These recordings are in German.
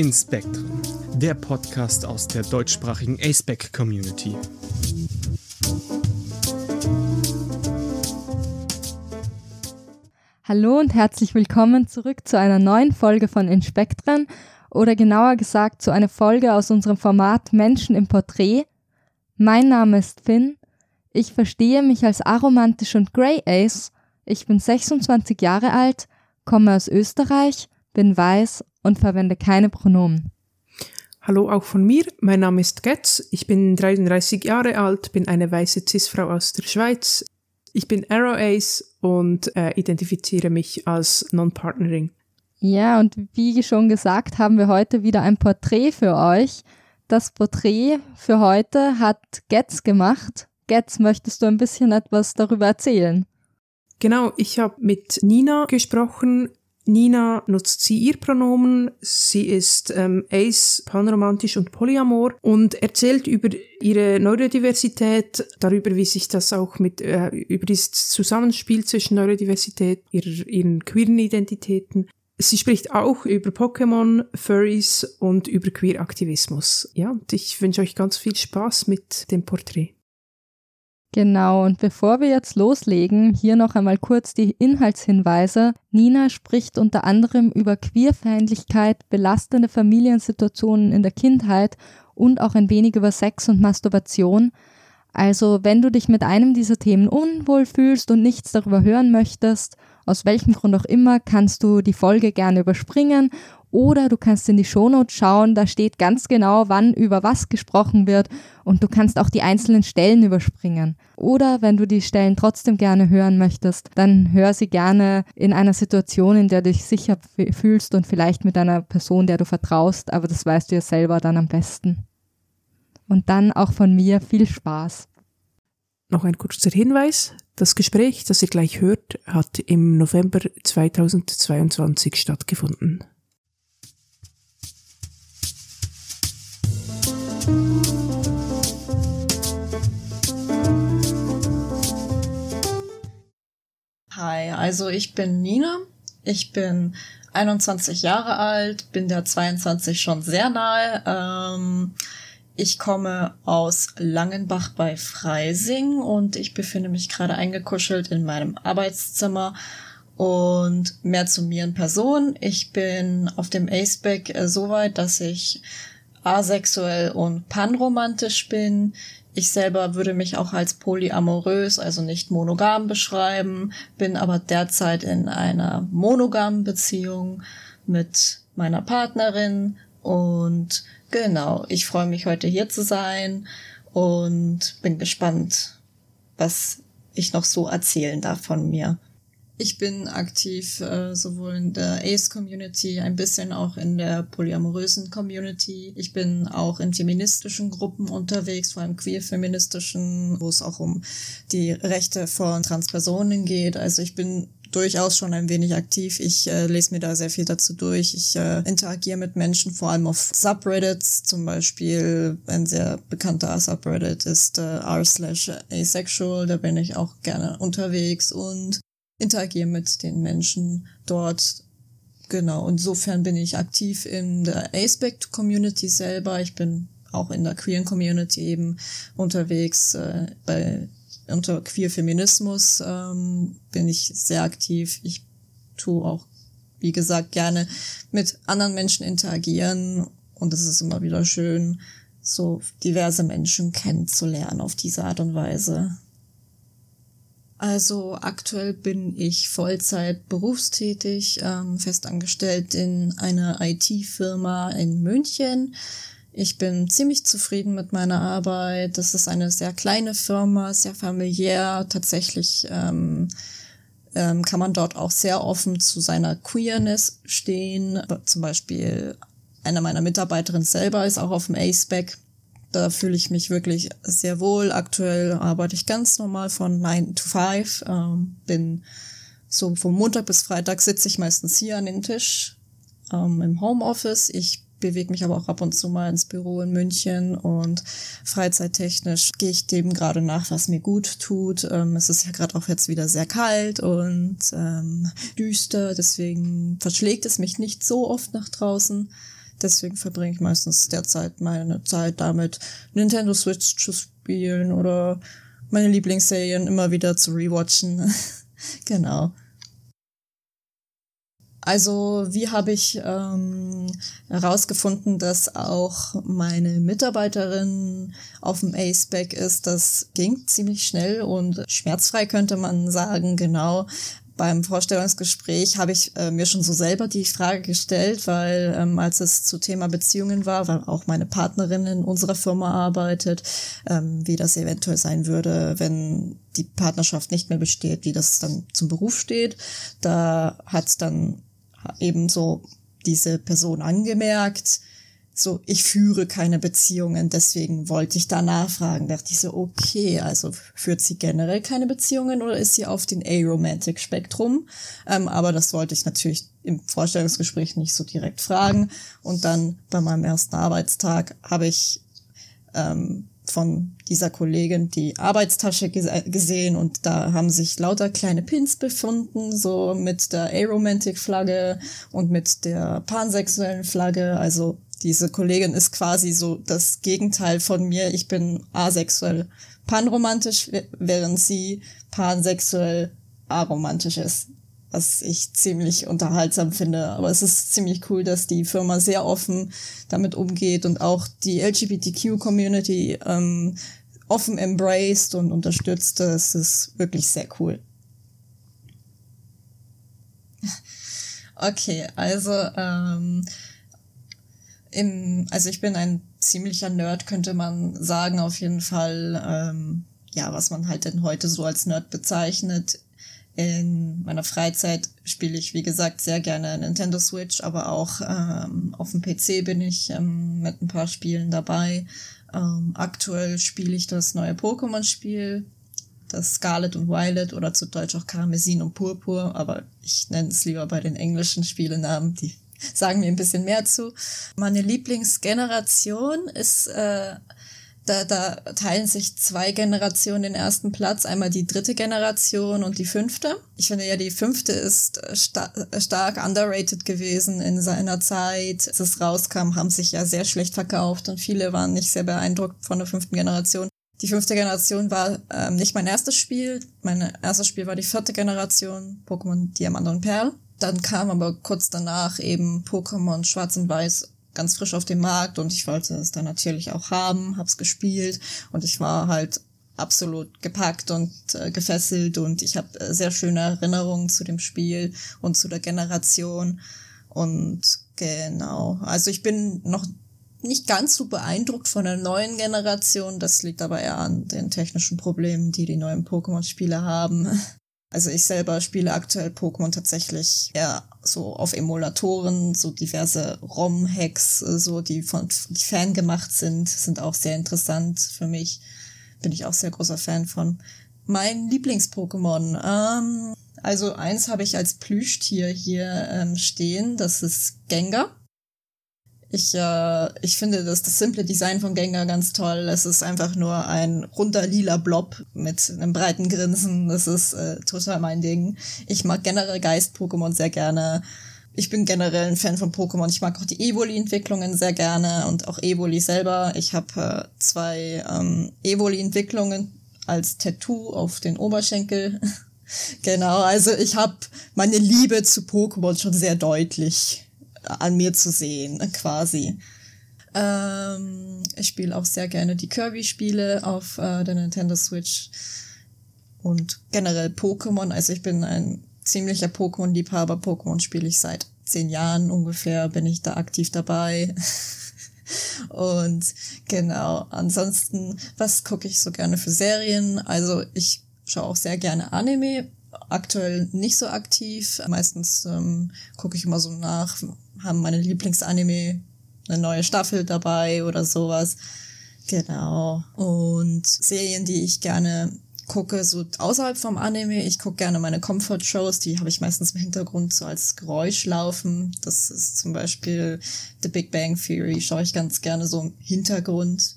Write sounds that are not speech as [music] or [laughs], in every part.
Inspektren, der Podcast aus der deutschsprachigen ASPEC Community. Hallo und herzlich willkommen zurück zu einer neuen Folge von Inspektren oder genauer gesagt zu einer Folge aus unserem Format Menschen im Porträt. Mein Name ist Finn. Ich verstehe mich als aromantisch und Grey Ace. Ich bin 26 Jahre alt, komme aus Österreich, bin weiß und verwende keine Pronomen. Hallo auch von mir, mein Name ist Getz, ich bin 33 Jahre alt, bin eine weiße Cis-Frau aus der Schweiz. Ich bin Arrow Ace und äh, identifiziere mich als Non-Partnering. Ja, und wie schon gesagt, haben wir heute wieder ein Porträt für euch. Das Porträt für heute hat Getz gemacht. Getz, möchtest du ein bisschen etwas darüber erzählen? Genau, ich habe mit Nina gesprochen. Nina nutzt sie ihr Pronomen. Sie ist ähm, ace, panromantisch und polyamor und erzählt über ihre Neurodiversität, darüber, wie sich das auch mit, äh, über das Zusammenspiel zwischen Neurodiversität, ihrer, ihren queeren Identitäten. Sie spricht auch über Pokémon, Furries und über Queer-Aktivismus. Ja, und ich wünsche euch ganz viel Spaß mit dem Porträt. Genau, und bevor wir jetzt loslegen, hier noch einmal kurz die Inhaltshinweise. Nina spricht unter anderem über Queerfeindlichkeit, belastende Familiensituationen in der Kindheit und auch ein wenig über Sex und Masturbation. Also, wenn du dich mit einem dieser Themen unwohl fühlst und nichts darüber hören möchtest, aus welchem Grund auch immer, kannst du die Folge gerne überspringen oder du kannst in die Shownotes schauen, da steht ganz genau, wann über was gesprochen wird und du kannst auch die einzelnen Stellen überspringen. Oder wenn du die Stellen trotzdem gerne hören möchtest, dann hör sie gerne in einer Situation, in der du dich sicher fühlst und vielleicht mit einer Person, der du vertraust, aber das weißt du ja selber dann am besten. Und dann auch von mir viel Spaß. Noch ein kurzer Hinweis. Das Gespräch, das ihr gleich hört, hat im November 2022 stattgefunden. Hi, also ich bin Nina. Ich bin 21 Jahre alt, bin der 22 schon sehr nahe. Ähm, ich komme aus Langenbach bei Freising und ich befinde mich gerade eingekuschelt in meinem Arbeitszimmer. Und mehr zu mir in Person. Ich bin auf dem Aceback äh, so weit, dass ich asexuell und panromantisch bin. Ich selber würde mich auch als polyamorös, also nicht monogam beschreiben, bin aber derzeit in einer monogamen Beziehung mit meiner Partnerin und genau, ich freue mich heute hier zu sein und bin gespannt, was ich noch so erzählen darf von mir. Ich bin aktiv äh, sowohl in der Ace-Community, ein bisschen auch in der polyamorösen Community. Ich bin auch in feministischen Gruppen unterwegs, vor allem queer-feministischen, wo es auch um die Rechte von Transpersonen geht. Also ich bin durchaus schon ein wenig aktiv. Ich äh, lese mir da sehr viel dazu durch. Ich äh, interagiere mit Menschen, vor allem auf Subreddits. Zum Beispiel ein sehr bekannter Subreddit ist äh, r slash asexual. Da bin ich auch gerne unterwegs und interagiere mit den Menschen dort. Genau, insofern bin ich aktiv in der Aspect Community selber. Ich bin auch in der queeren Community eben unterwegs. Äh, bei unter Queer Feminismus ähm, bin ich sehr aktiv. Ich tue auch, wie gesagt, gerne mit anderen Menschen interagieren und es ist immer wieder schön, so diverse Menschen kennenzulernen auf diese Art und Weise. Also aktuell bin ich Vollzeit berufstätig, ähm, festangestellt in einer IT-Firma in München. Ich bin ziemlich zufrieden mit meiner Arbeit. Das ist eine sehr kleine Firma, sehr familiär. Tatsächlich ähm, ähm, kann man dort auch sehr offen zu seiner Queerness stehen. Zum Beispiel einer meiner Mitarbeiterinnen selber ist auch auf dem ACEBAC da fühle ich mich wirklich sehr wohl. Aktuell arbeite ich ganz normal von 9 to 5. Ähm, bin so vom Montag bis Freitag sitze ich meistens hier an den Tisch ähm, im Homeoffice. Ich bewege mich aber auch ab und zu mal ins Büro in München und freizeittechnisch gehe ich dem gerade nach, was mir gut tut. Ähm, es ist ja gerade auch jetzt wieder sehr kalt und ähm, düster, deswegen verschlägt es mich nicht so oft nach draußen. Deswegen verbringe ich meistens derzeit meine Zeit damit, Nintendo Switch zu spielen oder meine Lieblingsserien immer wieder zu rewatchen. [laughs] genau. Also wie habe ich ähm, herausgefunden, dass auch meine Mitarbeiterin auf dem A-Spec ist? Das ging ziemlich schnell und schmerzfrei könnte man sagen, genau. Beim Vorstellungsgespräch habe ich äh, mir schon so selber die Frage gestellt, weil ähm, als es zu Thema Beziehungen war, weil auch meine Partnerin in unserer Firma arbeitet, ähm, wie das eventuell sein würde, wenn die Partnerschaft nicht mehr besteht, wie das dann zum Beruf steht. Da hat dann eben so diese Person angemerkt, so, ich führe keine Beziehungen, deswegen wollte ich da nachfragen. Dachte ich so, okay, also führt sie generell keine Beziehungen oder ist sie auf den Aromantic-Spektrum? Ähm, aber das wollte ich natürlich im Vorstellungsgespräch nicht so direkt fragen. Und dann bei meinem ersten Arbeitstag habe ich ähm, von dieser Kollegin die Arbeitstasche gesehen und da haben sich lauter kleine Pins befunden, so mit der Aromantic-Flagge und mit der pansexuellen Flagge. Also diese Kollegin ist quasi so das Gegenteil von mir. Ich bin asexuell panromantisch, während sie pansexuell aromantisch ist. Was ich ziemlich unterhaltsam finde. Aber es ist ziemlich cool, dass die Firma sehr offen damit umgeht und auch die LGBTQ-Community ähm, offen embraced und unterstützt. Das ist wirklich sehr cool. [laughs] Okay, also ähm, im, also ich bin ein ziemlicher Nerd, könnte man sagen, auf jeden Fall, ähm, ja, was man halt denn heute so als Nerd bezeichnet. In meiner Freizeit spiele ich, wie gesagt, sehr gerne Nintendo Switch, aber auch ähm, auf dem PC bin ich ähm, mit ein paar Spielen dabei. Ähm, aktuell spiele ich das neue Pokémon-Spiel, das Scarlet und Violet oder zu Deutsch auch Karmesin und Purpur, aber ich nenne es lieber bei den englischen Spielenamen, die sagen mir ein bisschen mehr zu. Meine Lieblingsgeneration ist, äh, da, da teilen sich zwei Generationen den ersten Platz. Einmal die dritte Generation und die fünfte. Ich finde ja, die fünfte ist sta stark underrated gewesen in seiner Zeit. Als es rauskam, haben sich ja sehr schlecht verkauft und viele waren nicht sehr beeindruckt von der fünften Generation. Die fünfte Generation war ähm, nicht mein erstes Spiel. Mein erstes Spiel war die vierte Generation, Pokémon Diamant und Perl. Dann kam aber kurz danach eben Pokémon Schwarz und Weiß ganz frisch auf den Markt und ich wollte es dann natürlich auch haben, hab's gespielt und ich war halt absolut gepackt und äh, gefesselt und ich habe äh, sehr schöne Erinnerungen zu dem Spiel und zu der Generation und genau, also ich bin noch nicht ganz so beeindruckt von der neuen Generation, das liegt aber eher an den technischen Problemen, die die neuen Pokémon-Spiele haben. Also ich selber spiele aktuell Pokémon tatsächlich eher so auf Emulatoren, so diverse ROM-Hacks, äh, so die von die Fan gemacht sind, sind auch sehr interessant für mich. Bin ich auch sehr großer Fan von. Mein Lieblings-Pokémon, ähm, also eins habe ich als Plüschtier hier ähm, stehen, das ist Gengar. Ich, äh, ich finde das, das simple Design von Gengar ganz toll. Es ist einfach nur ein runder lila Blob mit einem breiten Grinsen. Das ist äh, total mein Ding. Ich mag generell Geist-Pokémon sehr gerne. Ich bin generell ein Fan von Pokémon. Ich mag auch die Evoli-Entwicklungen sehr gerne und auch Evoli selber. Ich habe äh, zwei ähm, Evoli-Entwicklungen als Tattoo auf den Oberschenkel. [laughs] genau, also ich habe meine Liebe zu Pokémon schon sehr deutlich an mir zu sehen, quasi. Ähm, ich spiele auch sehr gerne die Kirby-Spiele auf äh, der Nintendo Switch und generell Pokémon. Also ich bin ein ziemlicher Pokémon-Liebhaber. Pokémon spiele ich seit zehn Jahren ungefähr, bin ich da aktiv dabei. [laughs] und genau, ansonsten, was gucke ich so gerne für Serien? Also ich schaue auch sehr gerne Anime. Aktuell nicht so aktiv. Meistens ähm, gucke ich immer so nach, haben meine Lieblingsanime eine neue Staffel dabei oder sowas. Genau. Und Serien, die ich gerne gucke, so außerhalb vom Anime, ich gucke gerne meine Comfort-Shows, die habe ich meistens im Hintergrund so als Geräusch laufen. Das ist zum Beispiel The Big Bang Theory, schaue ich ganz gerne so im Hintergrund.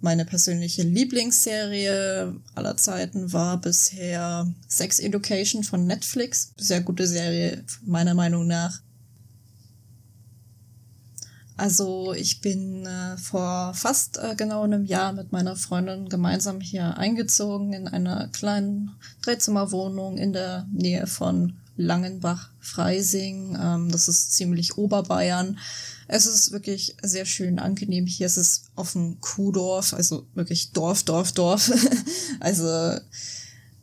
Meine persönliche Lieblingsserie aller Zeiten war bisher Sex Education von Netflix. Sehr gute Serie, meiner Meinung nach. Also ich bin äh, vor fast äh, genau einem Jahr mit meiner Freundin gemeinsam hier eingezogen in einer kleinen Dreizimmerwohnung in der Nähe von Langenbach-Freising. Ähm, das ist ziemlich Oberbayern. Es ist wirklich sehr schön angenehm hier. Es ist auf dem Kuhdorf, also wirklich Dorf, Dorf, Dorf. [laughs] also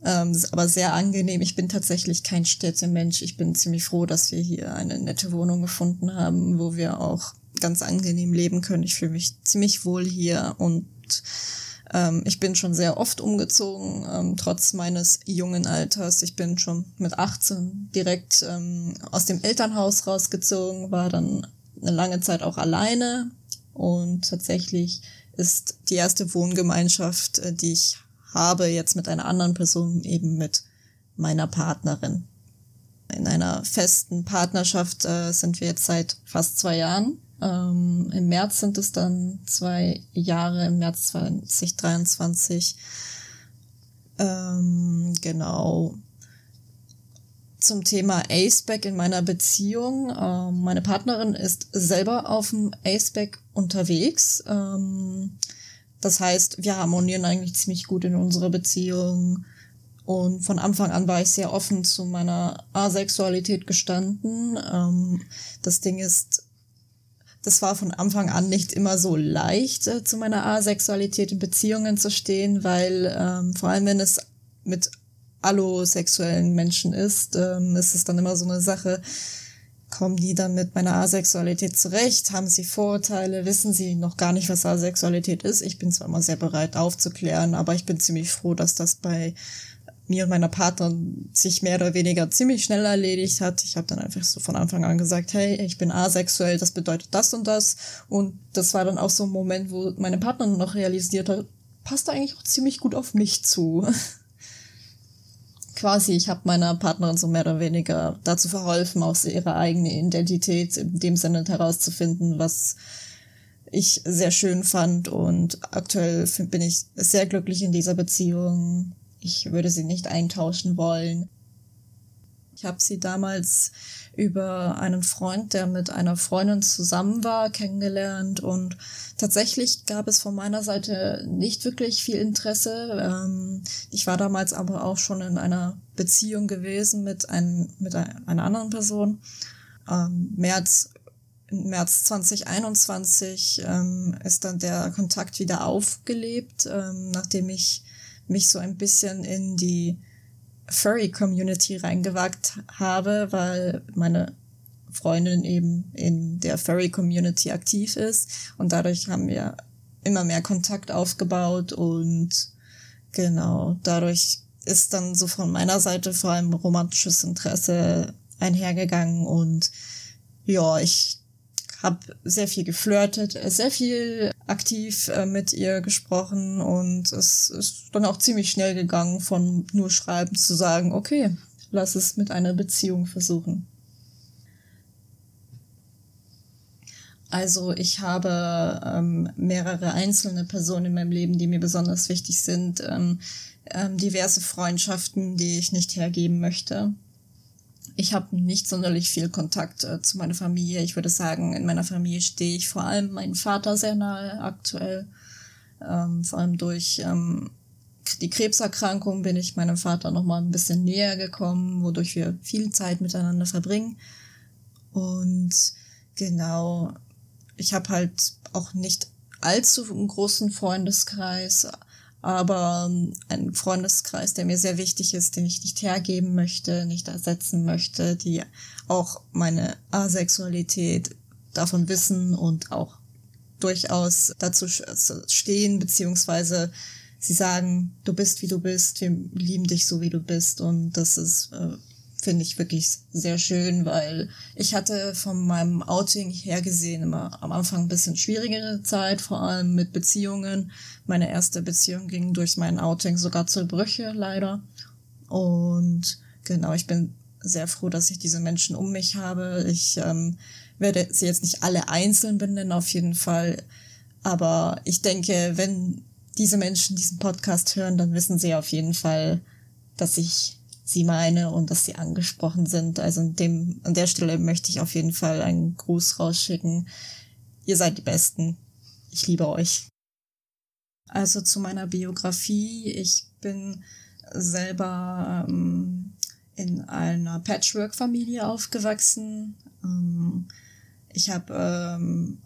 ähm, aber sehr angenehm. Ich bin tatsächlich kein Städtemensch. Ich bin ziemlich froh, dass wir hier eine nette Wohnung gefunden haben, wo wir auch ganz angenehm leben können. Ich fühle mich ziemlich wohl hier und ähm, ich bin schon sehr oft umgezogen, ähm, trotz meines jungen Alters. Ich bin schon mit 18 direkt ähm, aus dem Elternhaus rausgezogen, war dann eine lange Zeit auch alleine und tatsächlich ist die erste Wohngemeinschaft, äh, die ich habe jetzt mit einer anderen Person, eben mit meiner Partnerin. In einer festen Partnerschaft äh, sind wir jetzt seit fast zwei Jahren. Ähm, Im März sind es dann zwei Jahre, im März 2023. Ähm, genau. Zum Thema Aceback in meiner Beziehung. Ähm, meine Partnerin ist selber auf dem Aceback unterwegs. Ähm, das heißt, wir harmonieren eigentlich ziemlich gut in unserer Beziehung. Und von Anfang an war ich sehr offen zu meiner Asexualität gestanden. Ähm, das Ding ist, das war von Anfang an nicht immer so leicht, äh, zu meiner Asexualität in Beziehungen zu stehen, weil ähm, vor allem wenn es mit allosexuellen Menschen ist, ähm, ist es dann immer so eine Sache, kommen die dann mit meiner Asexualität zurecht? Haben sie Vorurteile? Wissen sie noch gar nicht, was Asexualität ist? Ich bin zwar immer sehr bereit aufzuklären, aber ich bin ziemlich froh, dass das bei mir und meiner Partnerin sich mehr oder weniger ziemlich schnell erledigt hat. Ich habe dann einfach so von Anfang an gesagt, hey, ich bin asexuell, das bedeutet das und das. Und das war dann auch so ein Moment, wo meine Partnerin noch realisiert hat, passt eigentlich auch ziemlich gut auf mich zu. [laughs] quasi, ich habe meiner Partnerin so mehr oder weniger dazu verholfen, aus ihrer eigenen Identität in dem Sinne herauszufinden, was ich sehr schön fand und aktuell bin ich sehr glücklich in dieser Beziehung. Ich würde sie nicht eintauschen wollen. Ich habe sie damals über einen Freund, der mit einer Freundin zusammen war, kennengelernt und tatsächlich gab es von meiner Seite nicht wirklich viel Interesse. Ähm, ich war damals aber auch schon in einer Beziehung gewesen mit, ein, mit einer anderen Person. Ähm, März, März 2021 ähm, ist dann der Kontakt wieder aufgelebt, nachdem ich mich so ein bisschen in die Furry-Community reingewagt habe, weil meine Freundin eben in der Furry-Community aktiv ist. Und dadurch haben wir immer mehr Kontakt aufgebaut und genau, dadurch ist dann so von meiner Seite vor allem romantisches Interesse einhergegangen. Und ja, ich habe sehr viel geflirtet, sehr viel aktiv äh, mit ihr gesprochen und es ist dann auch ziemlich schnell gegangen, von nur schreiben zu sagen, okay, lass es mit einer Beziehung versuchen. Also ich habe ähm, mehrere einzelne Personen in meinem Leben, die mir besonders wichtig sind, ähm, ähm, diverse Freundschaften, die ich nicht hergeben möchte. Ich habe nicht sonderlich viel Kontakt äh, zu meiner Familie. Ich würde sagen, in meiner Familie stehe ich vor allem meinem Vater sehr nahe aktuell. Ähm, vor allem durch ähm, die Krebserkrankung bin ich meinem Vater noch mal ein bisschen näher gekommen, wodurch wir viel Zeit miteinander verbringen. Und genau, ich habe halt auch nicht allzu einen großen Freundeskreis, aber ähm, ein Freundeskreis, der mir sehr wichtig ist, den ich nicht hergeben möchte, nicht ersetzen möchte, die auch meine Asexualität davon wissen und auch durchaus dazu stehen, beziehungsweise sie sagen, du bist wie du bist, wir lieben dich so wie du bist und das ist äh, finde ich wirklich sehr schön, weil ich hatte von meinem Outing her gesehen immer am Anfang ein bisschen schwierigere Zeit, vor allem mit Beziehungen. Meine erste Beziehung ging durch mein Outing sogar zur Brüche, leider. Und genau, ich bin sehr froh, dass ich diese Menschen um mich habe. Ich ähm, werde sie jetzt nicht alle einzeln benennen, auf jeden Fall. Aber ich denke, wenn diese Menschen diesen Podcast hören, dann wissen sie auf jeden Fall, dass ich sie meine und dass sie angesprochen sind. Also in dem, an der Stelle möchte ich auf jeden Fall einen Gruß rausschicken. ihr seid die Besten. Ich liebe euch. Also zu meiner Biografie. Ich bin selber ähm, in einer Patchwork-Familie aufgewachsen. Ähm, ich habe ähm,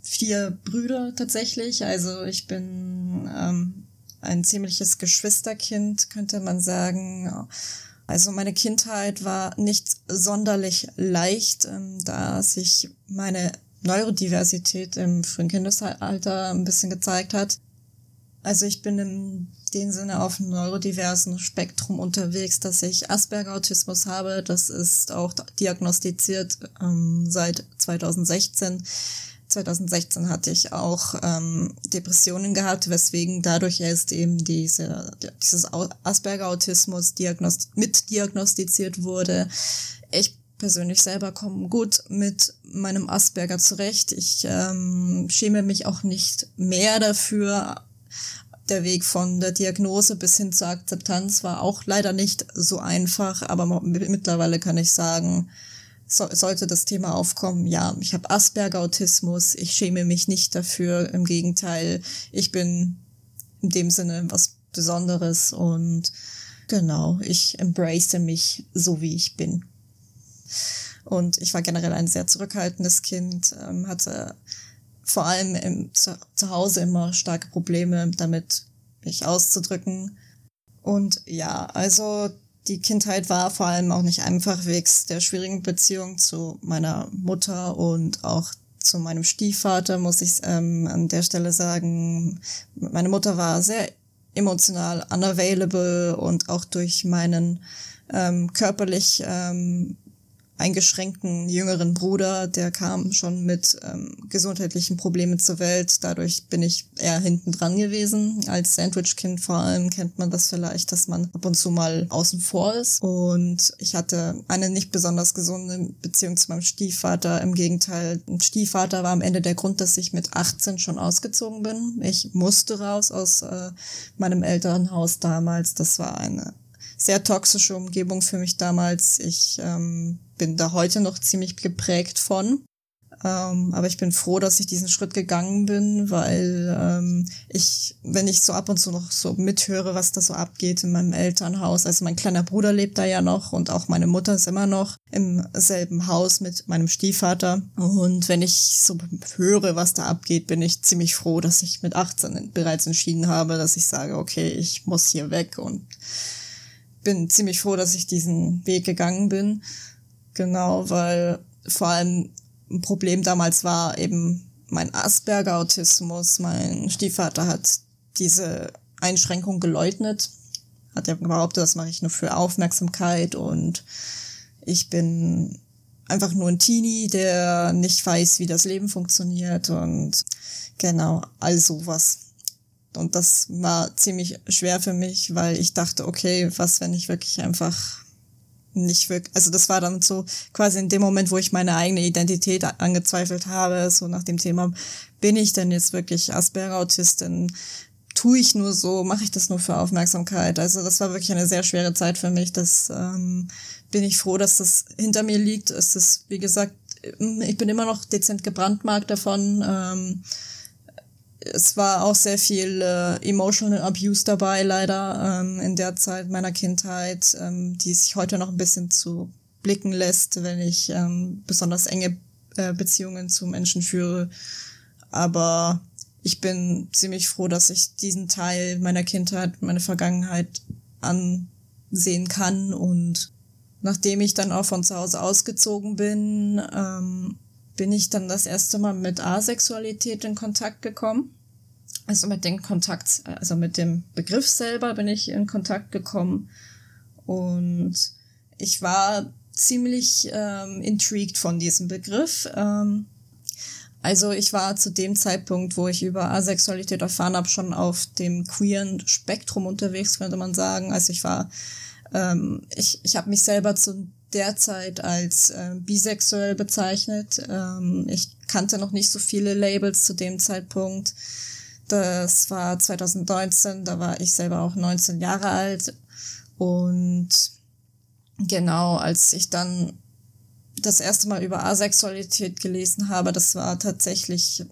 vier Brüder tatsächlich. Also ich bin ähm, ein ziemliches Geschwisterkind, könnte man sagen. Also meine Kindheit war nicht sonderlich leicht, ähm, da sich meine Neurodiversität im frühen Kindesalter ein bisschen gezeigt hat. Also ich bin in dem Sinne auf einem neurodiversen Spektrum unterwegs, dass ich Asperger-Autismus habe. Das ist auch diagnostiziert ähm, seit 2016. 2016 hatte ich auch ähm, Depressionen gehabt, weswegen dadurch erst eben diese, dieses Asperger-Autismus diagnosti mitdiagnostiziert wurde. Ich persönlich selber komme gut mit meinem Asperger zurecht. Ich ähm, schäme mich auch nicht mehr dafür. Der Weg von der Diagnose bis hin zur Akzeptanz war auch leider nicht so einfach, aber mittlerweile kann ich sagen, so, sollte das Thema aufkommen, ja, ich habe Asperger-Autismus, ich schäme mich nicht dafür, im Gegenteil, ich bin in dem Sinne was Besonderes und genau, ich embrace mich so, wie ich bin. Und ich war generell ein sehr zurückhaltendes Kind, ähm, hatte vor allem im, zu, zu Hause immer starke Probleme damit, mich auszudrücken. Und ja, also die Kindheit war vor allem auch nicht einfach wegen der schwierigen Beziehung zu meiner Mutter und auch zu meinem Stiefvater, muss ich ähm, an der Stelle sagen. Meine Mutter war sehr emotional unavailable und auch durch meinen ähm, körperlich ähm, eingeschränkten jüngeren Bruder, der kam schon mit ähm, gesundheitlichen Problemen zur Welt. Dadurch bin ich eher hinten dran gewesen. Als Sandwich-Kind vor allem kennt man das vielleicht, dass man ab und zu mal außen vor ist. Und ich hatte eine nicht besonders gesunde Beziehung zu meinem Stiefvater. Im Gegenteil, ein Stiefvater war am Ende der Grund, dass ich mit 18 schon ausgezogen bin. Ich musste raus aus äh, meinem Elternhaus damals. Das war eine sehr toxische Umgebung für mich damals. Ich ähm, bin da heute noch ziemlich geprägt von. Ähm, aber ich bin froh, dass ich diesen Schritt gegangen bin, weil ähm, ich, wenn ich so ab und zu noch so mithöre, was da so abgeht in meinem Elternhaus, also mein kleiner Bruder lebt da ja noch und auch meine Mutter ist immer noch im selben Haus mit meinem Stiefvater. Und wenn ich so höre, was da abgeht, bin ich ziemlich froh, dass ich mit 18 bereits entschieden habe, dass ich sage, okay, ich muss hier weg und bin ziemlich froh, dass ich diesen Weg gegangen bin. Genau, weil vor allem ein Problem damals war eben mein Asperger-Autismus. Mein Stiefvater hat diese Einschränkung geleugnet, hat ja behauptet, das mache ich nur für Aufmerksamkeit und ich bin einfach nur ein Teenie, der nicht weiß, wie das Leben funktioniert und genau, all sowas. Und das war ziemlich schwer für mich, weil ich dachte, okay, was, wenn ich wirklich einfach nicht wirklich, also das war dann so quasi in dem Moment, wo ich meine eigene Identität angezweifelt habe, so nach dem Thema, bin ich denn jetzt wirklich Asperger-Autistin? Tue ich nur so, mache ich das nur für Aufmerksamkeit? Also das war wirklich eine sehr schwere Zeit für mich. Das ähm, bin ich froh, dass das hinter mir liegt. Es ist, wie gesagt, ich bin immer noch dezent gebrandmarkt davon. Ähm, es war auch sehr viel äh, emotional abuse dabei, leider, ähm, in der Zeit meiner Kindheit, ähm, die sich heute noch ein bisschen zu blicken lässt, wenn ich ähm, besonders enge äh, Beziehungen zu Menschen führe. Aber ich bin ziemlich froh, dass ich diesen Teil meiner Kindheit, meine Vergangenheit ansehen kann. Und nachdem ich dann auch von zu Hause ausgezogen bin, ähm, bin ich dann das erste Mal mit Asexualität in Kontakt gekommen. Also mit dem Kontakt, also mit dem Begriff selber bin ich in Kontakt gekommen und ich war ziemlich ähm, intrigued von diesem Begriff. Ähm, also ich war zu dem Zeitpunkt, wo ich über Asexualität erfahren habe, schon auf dem queeren Spektrum unterwegs, könnte man sagen. Also ich war, ähm, ich, ich habe mich selber zu derzeit als äh, bisexuell bezeichnet. Ähm, ich kannte noch nicht so viele Labels zu dem Zeitpunkt. Das war 2019, da war ich selber auch 19 Jahre alt. Und genau, als ich dann das erste Mal über Asexualität gelesen habe, das war tatsächlich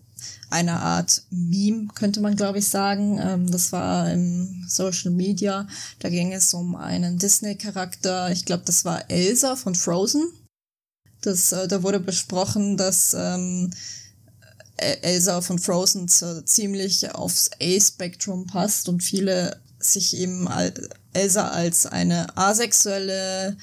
eine Art Meme, könnte man glaube ich sagen. Ähm, das war im Social Media. Da ging es um einen Disney-Charakter. Ich glaube, das war Elsa von Frozen. Das, äh, da wurde besprochen, dass ähm, Elsa von Frozen ziemlich aufs A-Spektrum passt und viele sich eben Elsa als eine asexuelle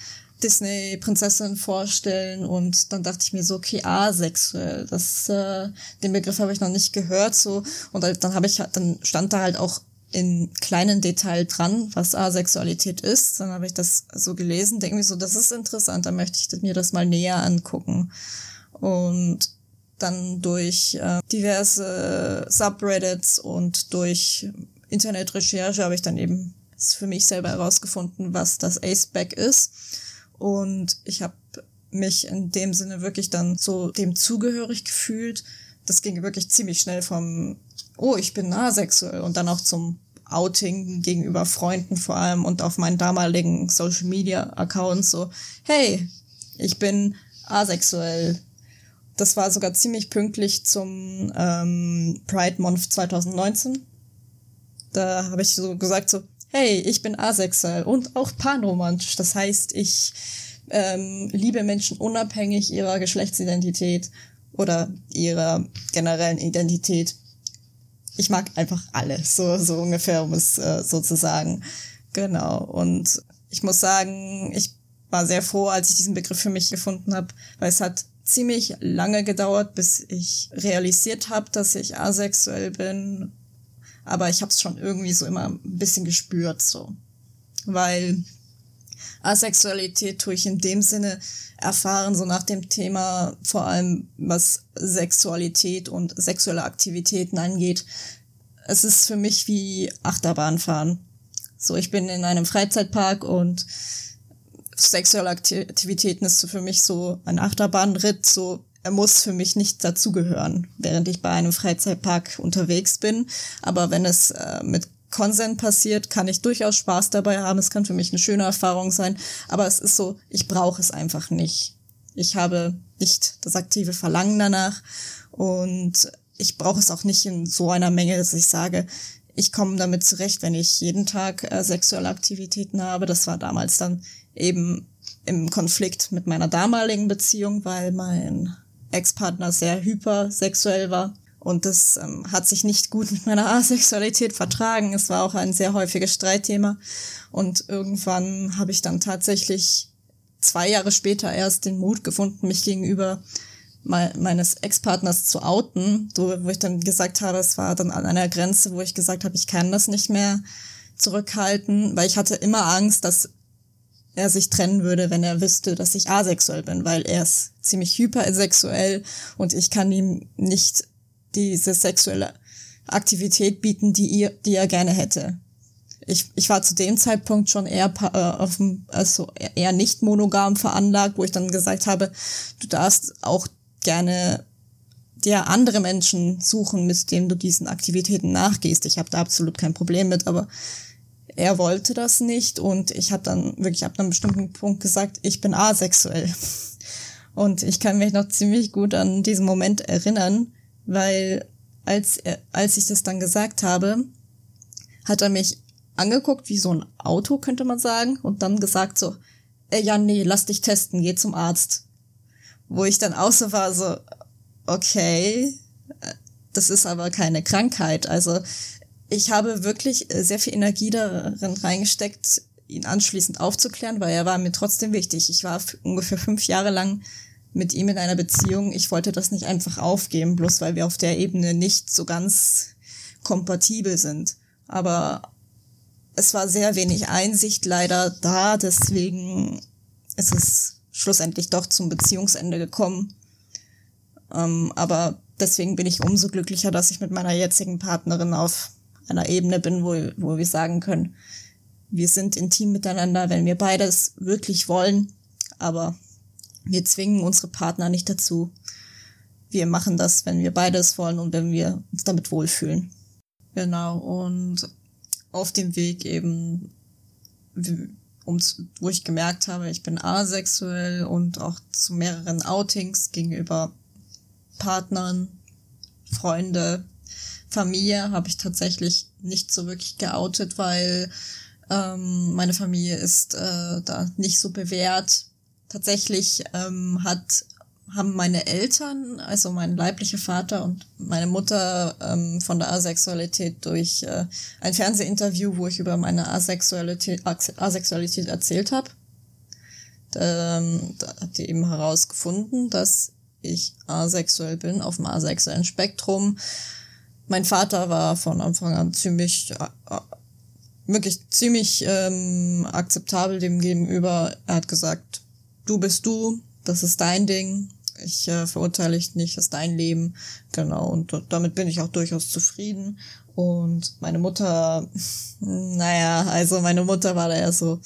Disney-Prinzessin vorstellen und dann dachte ich mir so, okay, asexuell, das, äh, den Begriff habe ich noch nicht gehört, so und dann habe ich, dann stand da halt auch in kleinen Detail dran, was Asexualität ist. Dann habe ich das so gelesen, denke mir so, das ist interessant, da möchte ich mir das mal näher angucken. Und dann durch äh, diverse Subreddits und durch Internetrecherche habe ich dann eben für mich selber herausgefunden, was das Aceback ist. Und ich habe mich in dem Sinne wirklich dann so dem zugehörig gefühlt. Das ging wirklich ziemlich schnell vom, oh, ich bin asexuell und dann auch zum Outing gegenüber Freunden vor allem und auf meinen damaligen Social Media Accounts so, hey, ich bin asexuell. Das war sogar ziemlich pünktlich zum ähm, Pride Month 2019. Da habe ich so gesagt so, hey, ich bin asexuell und auch panromantisch. Das heißt, ich ähm, liebe Menschen unabhängig ihrer Geschlechtsidentität oder ihrer generellen Identität. Ich mag einfach alle, so, so ungefähr, um es äh, so zu sagen. Genau. Und ich muss sagen, ich war sehr froh, als ich diesen Begriff für mich gefunden habe, weil es hat ziemlich lange gedauert, bis ich realisiert habe, dass ich asexuell bin aber ich habe es schon irgendwie so immer ein bisschen gespürt, so. Weil Asexualität tue ich in dem Sinne erfahren, so nach dem Thema, vor allem was Sexualität und sexuelle Aktivitäten angeht. Es ist für mich wie Achterbahnfahren. So, ich bin in einem Freizeitpark und sexuelle Aktivitäten ist für mich so ein Achterbahnritt, so er muss für mich nicht dazugehören, während ich bei einem Freizeitpark unterwegs bin. Aber wenn es äh, mit Consent passiert, kann ich durchaus Spaß dabei haben. Es kann für mich eine schöne Erfahrung sein. Aber es ist so, ich brauche es einfach nicht. Ich habe nicht das aktive Verlangen danach und ich brauche es auch nicht in so einer Menge, dass ich sage, ich komme damit zurecht, wenn ich jeden Tag äh, sexuelle Aktivitäten habe. Das war damals dann eben im Konflikt mit meiner damaligen Beziehung, weil mein Ex-Partner sehr hypersexuell war. Und das ähm, hat sich nicht gut mit meiner [laughs] Asexualität vertragen. Es war auch ein sehr häufiges Streitthema. Und irgendwann habe ich dann tatsächlich zwei Jahre später erst den Mut gefunden, mich gegenüber me meines Ex-Partners zu outen, so, wo ich dann gesagt habe, es war dann an einer Grenze, wo ich gesagt habe, ich kann das nicht mehr zurückhalten, weil ich hatte immer Angst, dass er sich trennen würde, wenn er wüsste, dass ich asexuell bin, weil er ist ziemlich hypersexuell und ich kann ihm nicht diese sexuelle Aktivität bieten, die, ihr, die er gerne hätte. Ich, ich war zu dem Zeitpunkt schon eher äh, auf dem, also eher nicht monogam veranlagt, wo ich dann gesagt habe, du darfst auch gerne dir andere Menschen suchen, mit denen du diesen Aktivitäten nachgehst. Ich habe da absolut kein Problem mit, aber er wollte das nicht und ich habe dann wirklich ab einem bestimmten Punkt gesagt, ich bin asexuell. [laughs] Und ich kann mich noch ziemlich gut an diesen Moment erinnern, weil als, als ich das dann gesagt habe, hat er mich angeguckt wie so ein Auto, könnte man sagen, und dann gesagt so, äh, ja, nee, lass dich testen, geh zum Arzt. Wo ich dann auch so war, so, okay, äh, das ist aber keine Krankheit. Also ich habe wirklich äh, sehr viel Energie darin reingesteckt, ihn anschließend aufzuklären, weil er war mir trotzdem wichtig. Ich war ungefähr fünf Jahre lang mit ihm in einer Beziehung. Ich wollte das nicht einfach aufgeben, bloß weil wir auf der Ebene nicht so ganz kompatibel sind. Aber es war sehr wenig Einsicht leider da, deswegen ist es schlussendlich doch zum Beziehungsende gekommen. Ähm, aber deswegen bin ich umso glücklicher, dass ich mit meiner jetzigen Partnerin auf einer Ebene bin, wo, wo wir sagen können, wir sind intim miteinander, wenn wir beides wirklich wollen, aber wir zwingen unsere Partner nicht dazu. Wir machen das, wenn wir beides wollen und wenn wir uns damit wohlfühlen. Genau, und auf dem Weg eben, wo ich gemerkt habe, ich bin asexuell und auch zu mehreren Outings gegenüber Partnern, Freunde, Familie habe ich tatsächlich nicht so wirklich geoutet, weil ähm, meine Familie ist äh, da nicht so bewährt. Tatsächlich ähm, hat haben meine Eltern, also mein leiblicher Vater und meine Mutter ähm, von der Asexualität durch äh, ein Fernsehinterview, wo ich über meine Asexualität, Asexualität erzählt habe, ähm, da hat die eben herausgefunden, dass ich asexuell bin auf dem asexuellen Spektrum. Mein Vater war von Anfang an ziemlich, äh, wirklich ziemlich ähm, akzeptabel dem gegenüber. Er hat gesagt, du bist du, das ist dein Ding, ich äh, verurteile dich nicht, das ist dein Leben. Genau, und damit bin ich auch durchaus zufrieden. Und meine Mutter, [laughs] naja, also meine Mutter war da ja so,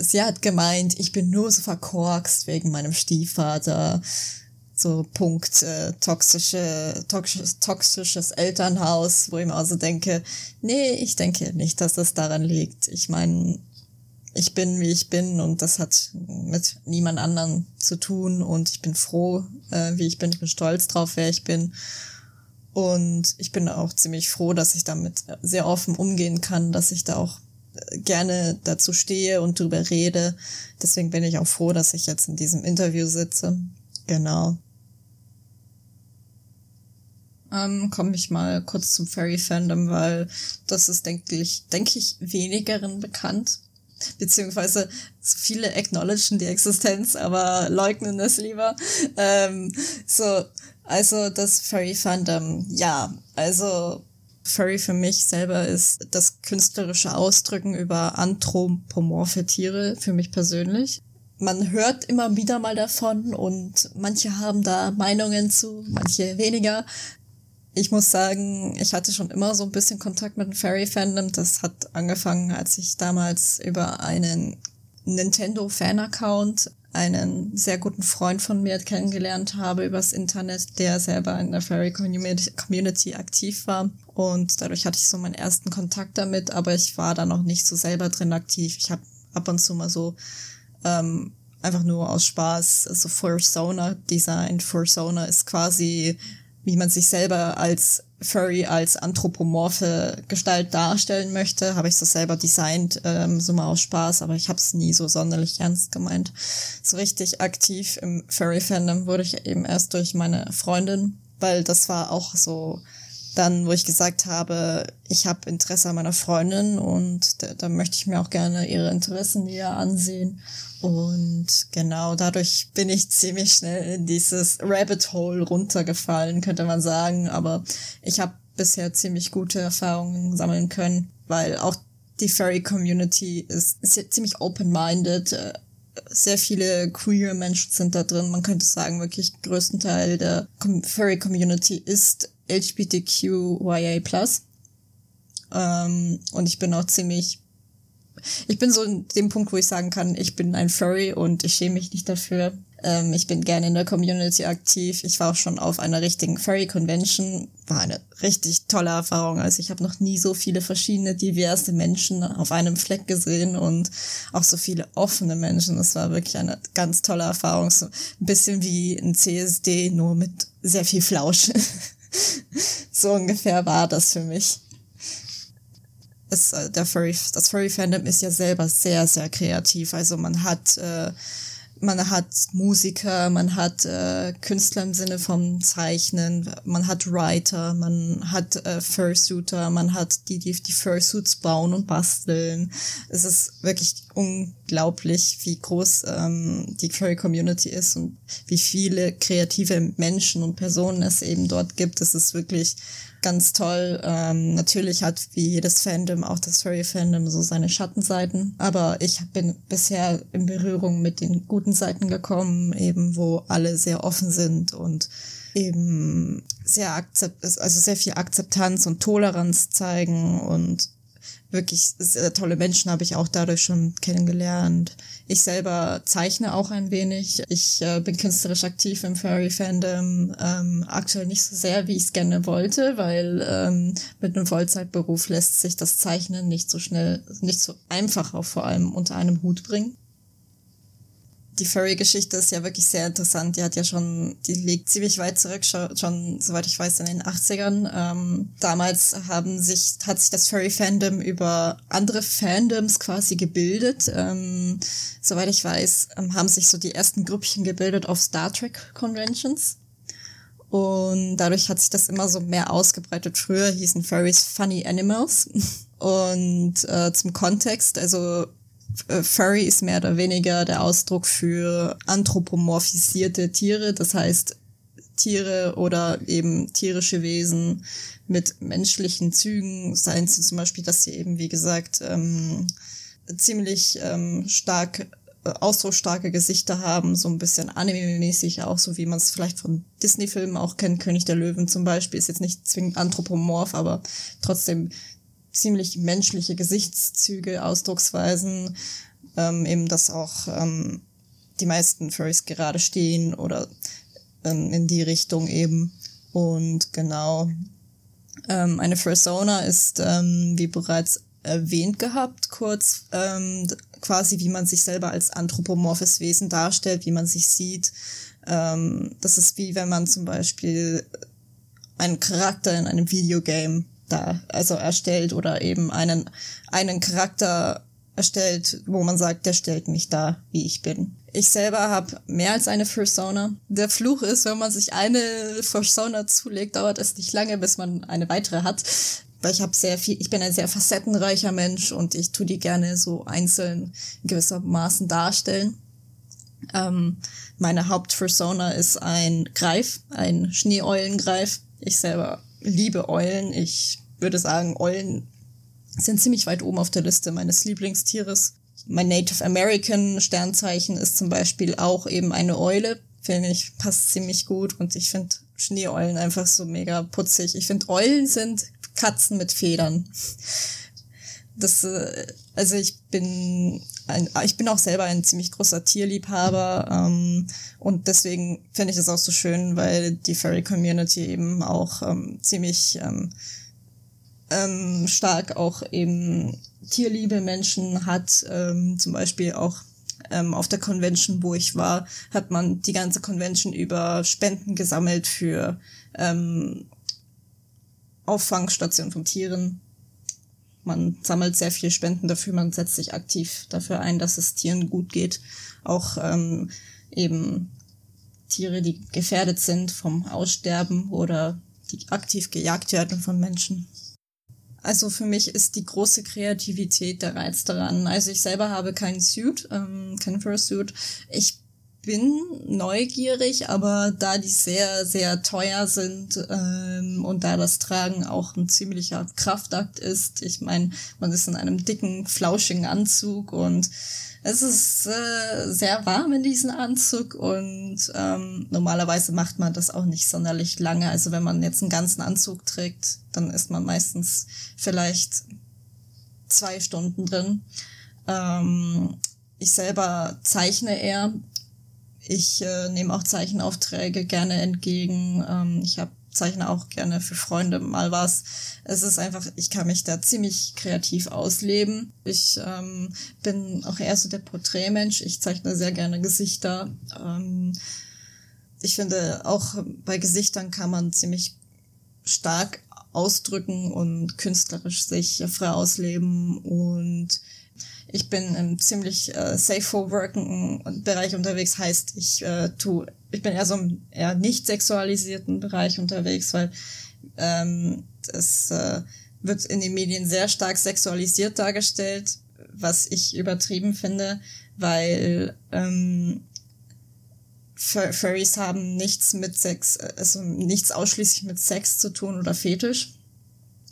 sie hat gemeint, ich bin nur so verkorkst wegen meinem Stiefvater. So Punkt äh, toxische, toxisches, toxisches Elternhaus, wo ich mir also denke, nee, ich denke nicht, dass das daran liegt. Ich meine, ich bin, wie ich bin und das hat mit niemand anderen zu tun und ich bin froh, äh, wie ich bin. Ich bin stolz drauf, wer ich bin. Und ich bin auch ziemlich froh, dass ich damit sehr offen umgehen kann, dass ich da auch gerne dazu stehe und drüber rede. Deswegen bin ich auch froh, dass ich jetzt in diesem Interview sitze. Genau. Ähm, komme ich mal kurz zum Fairy Fandom, weil das ist, denke ich, denke ich, wenigeren bekannt. Beziehungsweise viele acknowledgen die Existenz, aber leugnen es lieber. Ähm, so, also das Furry Fandom, ja, also Furry für mich selber ist das künstlerische Ausdrücken über anthropomorphe Tiere, für mich persönlich. Man hört immer wieder mal davon und manche haben da Meinungen zu, manche weniger. Ich muss sagen, ich hatte schon immer so ein bisschen Kontakt mit dem Fairy-Fandom. Das hat angefangen, als ich damals über einen Nintendo-Fan-Account einen sehr guten Freund von mir kennengelernt habe übers Internet, der selber in der Fairy Community aktiv war. Und dadurch hatte ich so meinen ersten Kontakt damit, aber ich war da noch nicht so selber drin aktiv. Ich habe ab und zu mal so ähm, einfach nur aus Spaß so Fursona designt. Fursona ist quasi, wie man sich selber als Furry als anthropomorphe Gestalt darstellen möchte, habe ich das selber designt, ähm, so mal aus Spaß, aber ich habe es nie so sonderlich ernst gemeint. So richtig aktiv im Furry-Fandom wurde ich eben erst durch meine Freundin, weil das war auch so dann, wo ich gesagt habe, ich habe Interesse an meiner Freundin und da, da möchte ich mir auch gerne ihre Interessen näher ansehen. Und genau dadurch bin ich ziemlich schnell in dieses Rabbit Hole runtergefallen, könnte man sagen. Aber ich habe bisher ziemlich gute Erfahrungen sammeln können, weil auch die Furry Community ist, ist ziemlich open-minded. Äh, sehr viele queer Menschen sind da drin. Man könnte sagen, wirklich größten Teil der Furry Community ist LGBTQIA+. Ähm, und ich bin auch ziemlich ich bin so in dem Punkt, wo ich sagen kann, ich bin ein Furry und ich schäme mich nicht dafür. Ähm, ich bin gerne in der Community aktiv. Ich war auch schon auf einer richtigen Furry Convention. War eine richtig tolle Erfahrung. Also ich habe noch nie so viele verschiedene, diverse Menschen auf einem Fleck gesehen und auch so viele offene Menschen. Das war wirklich eine ganz tolle Erfahrung. So ein bisschen wie ein CSD, nur mit sehr viel Flausch. [laughs] [laughs] so ungefähr war das für mich ist, äh, der Furry, das Furry-Fandom ist ja selber sehr, sehr kreativ. Also man hat, äh, man hat Musiker, man hat äh, Künstler im Sinne vom Zeichnen, man hat Writer, man hat äh, Fursuiter, man hat die, die die Fursuits bauen und basteln. Es ist wirklich unglaublich, wie groß ähm, die Furry-Community ist und wie viele kreative Menschen und Personen es eben dort gibt. Es ist wirklich ganz toll. Ähm, natürlich hat wie jedes Fandom auch das Furry-Fandom so seine Schattenseiten, aber ich bin bisher in Berührung mit den guten Seiten gekommen, eben wo alle sehr offen sind und eben sehr akzept also sehr viel Akzeptanz und Toleranz zeigen und wirklich sehr tolle Menschen habe ich auch dadurch schon kennengelernt. Ich selber zeichne auch ein wenig. Ich äh, bin künstlerisch aktiv im Furry-Fandom. Ähm, aktuell nicht so sehr, wie ich es gerne wollte, weil ähm, mit einem Vollzeitberuf lässt sich das Zeichnen nicht so schnell, nicht so einfach auch vor allem unter einem Hut bringen die Furry-Geschichte ist ja wirklich sehr interessant. Die hat ja schon, die liegt ziemlich weit zurück, schon, soweit ich weiß, in den 80ern. Ähm, damals haben sich, hat sich das Furry-Fandom über andere Fandoms quasi gebildet. Ähm, soweit ich weiß, ähm, haben sich so die ersten Grüppchen gebildet auf Star Trek Conventions. Und dadurch hat sich das immer so mehr ausgebreitet. Früher hießen Furries Funny Animals. [laughs] Und äh, zum Kontext, also Furry ist mehr oder weniger der Ausdruck für anthropomorphisierte Tiere, das heißt Tiere oder eben tierische Wesen mit menschlichen Zügen, seien sie zum Beispiel, dass sie eben, wie gesagt, ähm, ziemlich ähm, stark äh, ausdrucksstarke Gesichter haben, so ein bisschen anime-mäßig auch, so wie man es vielleicht von Disney-Filmen auch kennt. König der Löwen zum Beispiel ist jetzt nicht zwingend anthropomorph, aber trotzdem ziemlich menschliche Gesichtszüge, Ausdrucksweisen, ähm, eben dass auch ähm, die meisten Furries gerade stehen oder ähm, in die Richtung eben. Und genau, ähm, eine Fursona ist, ähm, wie bereits erwähnt gehabt, kurz ähm, quasi, wie man sich selber als anthropomorphes Wesen darstellt, wie man sich sieht. Ähm, das ist wie wenn man zum Beispiel einen Charakter in einem Videogame da also erstellt oder eben einen, einen Charakter erstellt, wo man sagt, der stellt mich da, wie ich bin. Ich selber habe mehr als eine Persona. Der Fluch ist, wenn man sich eine Persona zulegt, dauert es nicht lange, bis man eine weitere hat. Weil ich habe sehr viel, ich bin ein sehr facettenreicher Mensch und ich tu die gerne so einzeln in gewissermaßen darstellen. Ähm, meine Hauptpersona ist ein Greif, ein Schneeeulengreif. Ich selber liebe Eulen. Ich würde sagen, Eulen sind ziemlich weit oben auf der Liste meines Lieblingstieres. Mein Native American Sternzeichen ist zum Beispiel auch eben eine Eule. Finde ich, passt ziemlich gut und ich finde Schneeeulen einfach so mega putzig. Ich finde, Eulen sind Katzen mit Federn. Das, äh, also ich bin ein, ich bin auch selber ein ziemlich großer Tierliebhaber ähm, und deswegen finde ich es auch so schön, weil die Furry Community eben auch ähm, ziemlich ähm, ähm, stark auch eben Tierliebe Menschen hat, ähm, zum Beispiel auch ähm, auf der Convention, wo ich war, hat man die ganze Convention über Spenden gesammelt für ähm, Auffangstationen von Tieren. Man sammelt sehr viele Spenden dafür, man setzt sich aktiv dafür ein, dass es Tieren gut geht. Auch ähm, eben Tiere, die gefährdet sind vom Aussterben oder die aktiv gejagt werden von Menschen. Also für mich ist die große Kreativität der Reiz daran. Also ich selber habe keinen Suit, ähm, keinen Fursuit. Ich bin neugierig, aber da die sehr, sehr teuer sind ähm, und da das Tragen auch ein ziemlicher Kraftakt ist, ich meine, man ist in einem dicken, flauschigen Anzug und es ist äh, sehr warm in diesem Anzug und ähm, normalerweise macht man das auch nicht sonderlich lange. Also wenn man jetzt einen ganzen Anzug trägt, dann ist man meistens vielleicht zwei Stunden drin. Ähm, ich selber zeichne eher. Ich äh, nehme auch Zeichenaufträge gerne entgegen. Ähm, ich habe zeichne auch gerne für Freunde mal was. Es ist einfach, ich kann mich da ziemlich kreativ ausleben. Ich ähm, bin auch eher so der Porträtmensch. Ich zeichne sehr gerne Gesichter. Ähm, ich finde, auch bei Gesichtern kann man ziemlich stark ausdrücken und künstlerisch sich frei ausleben und ich bin im ziemlich äh, safe for working Bereich unterwegs, heißt ich äh, tu, ich bin eher so im eher nicht sexualisierten Bereich unterwegs, weil ähm, das äh, wird in den Medien sehr stark sexualisiert dargestellt, was ich übertrieben finde, weil ähm, Furries haben nichts mit Sex, also nichts ausschließlich mit Sex zu tun oder Fetisch.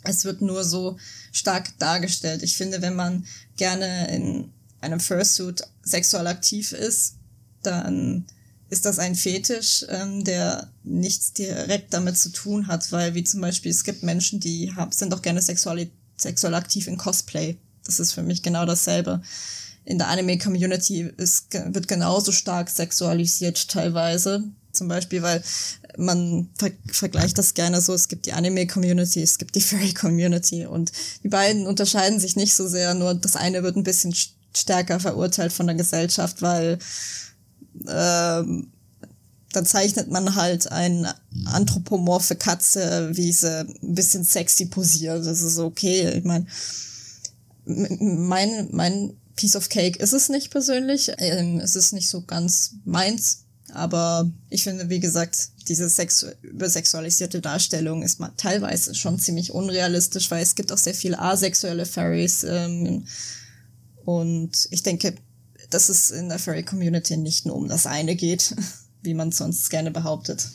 Es wird nur so stark dargestellt. Ich finde, wenn man gerne in einem Fursuit sexuell aktiv ist, dann ist das ein Fetisch, ähm, der nichts direkt damit zu tun hat, weil wie zum Beispiel es gibt Menschen, die haben, sind auch gerne Sexuali sexuell aktiv in Cosplay. Das ist für mich genau dasselbe. In der Anime-Community wird genauso stark sexualisiert teilweise. Zum Beispiel, weil man ver vergleicht das gerne so, es gibt die Anime-Community, es gibt die [laughs] Furry-Community und die beiden unterscheiden sich nicht so sehr, nur das eine wird ein bisschen stärker verurteilt von der Gesellschaft, weil ähm, dann zeichnet man halt eine anthropomorphe Katze, wie sie ein bisschen sexy posiert. Das ist okay. Ich meine, mein, mein Piece of Cake ist es nicht persönlich. Ähm, es ist nicht so ganz meins. Aber ich finde, wie gesagt, diese sexu übersexualisierte Darstellung ist mal teilweise schon ziemlich unrealistisch, weil es gibt auch sehr viele asexuelle Furries. Ähm, und ich denke, dass es in der Furry-Community nicht nur um das eine geht, [laughs] wie man sonst gerne behauptet.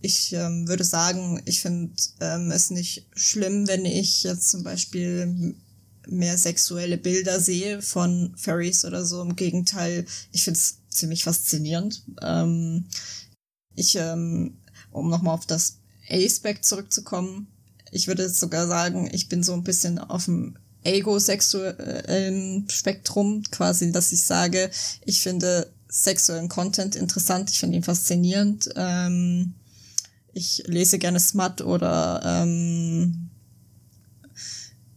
Ich ähm, würde sagen, ich finde ähm, es nicht schlimm, wenn ich jetzt zum Beispiel mehr sexuelle Bilder sehe von Furries oder so. Im Gegenteil, ich finde es ziemlich faszinierend. Ähm, ich, ähm, um nochmal auf das A-Spec zurückzukommen, ich würde sogar sagen, ich bin so ein bisschen auf dem ego-sexuellen Spektrum, quasi, dass ich sage, ich finde sexuellen Content interessant, ich finde ihn faszinierend. Ähm, ich lese gerne Smut oder ähm,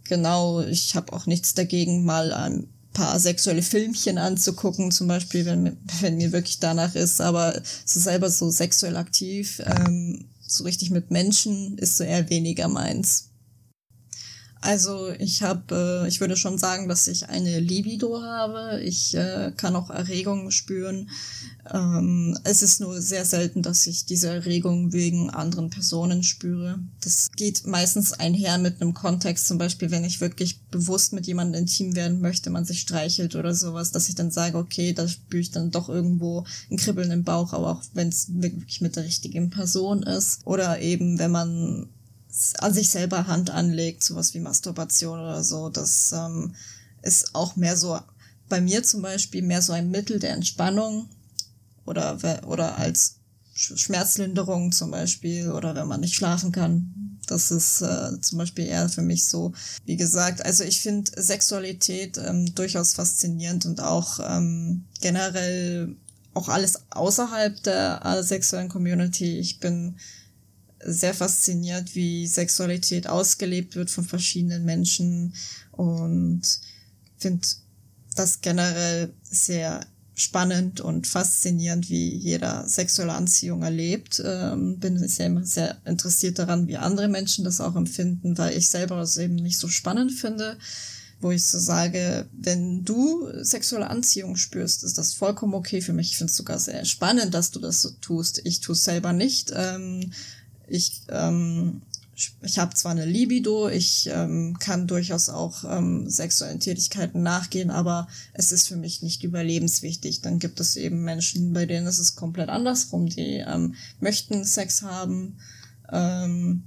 genau, ich habe auch nichts dagegen, mal ein paar sexuelle Filmchen anzugucken, zum Beispiel, wenn, wenn mir wirklich danach ist, aber so selber so sexuell aktiv, ähm, so richtig mit Menschen ist so eher weniger meins. Also ich habe, äh, ich würde schon sagen, dass ich eine Libido habe. Ich äh, kann auch Erregung spüren. Ähm, es ist nur sehr selten, dass ich diese Erregung wegen anderen Personen spüre. Das geht meistens einher mit einem Kontext, zum Beispiel, wenn ich wirklich bewusst mit jemandem intim werden möchte, man sich streichelt oder sowas, dass ich dann sage, okay, da spüre ich dann doch irgendwo ein Kribbeln im Bauch, aber auch wenn es wirklich mit der richtigen Person ist. Oder eben, wenn man an sich selber Hand anlegt, sowas wie Masturbation oder so, das ähm, ist auch mehr so, bei mir zum Beispiel, mehr so ein Mittel der Entspannung oder, oder als Schmerzlinderung zum Beispiel oder wenn man nicht schlafen kann. Das ist äh, zum Beispiel eher für mich so. Wie gesagt, also ich finde Sexualität ähm, durchaus faszinierend und auch ähm, generell auch alles außerhalb der sexuellen Community. Ich bin sehr fasziniert, wie Sexualität ausgelebt wird von verschiedenen Menschen und finde das generell sehr spannend und faszinierend, wie jeder sexuelle Anziehung erlebt. Ähm, bin sehr, sehr interessiert daran, wie andere Menschen das auch empfinden, weil ich selber das eben nicht so spannend finde. Wo ich so sage, wenn du sexuelle Anziehung spürst, ist das vollkommen okay für mich. Ich finde es sogar sehr spannend, dass du das so tust. Ich tue es selber nicht. Ähm, ich, ähm, ich habe zwar eine Libido, ich ähm, kann durchaus auch ähm, sexuellen Tätigkeiten nachgehen, aber es ist für mich nicht überlebenswichtig. Dann gibt es eben Menschen, bei denen ist es komplett andersrum, die ähm, möchten Sex haben, ähm,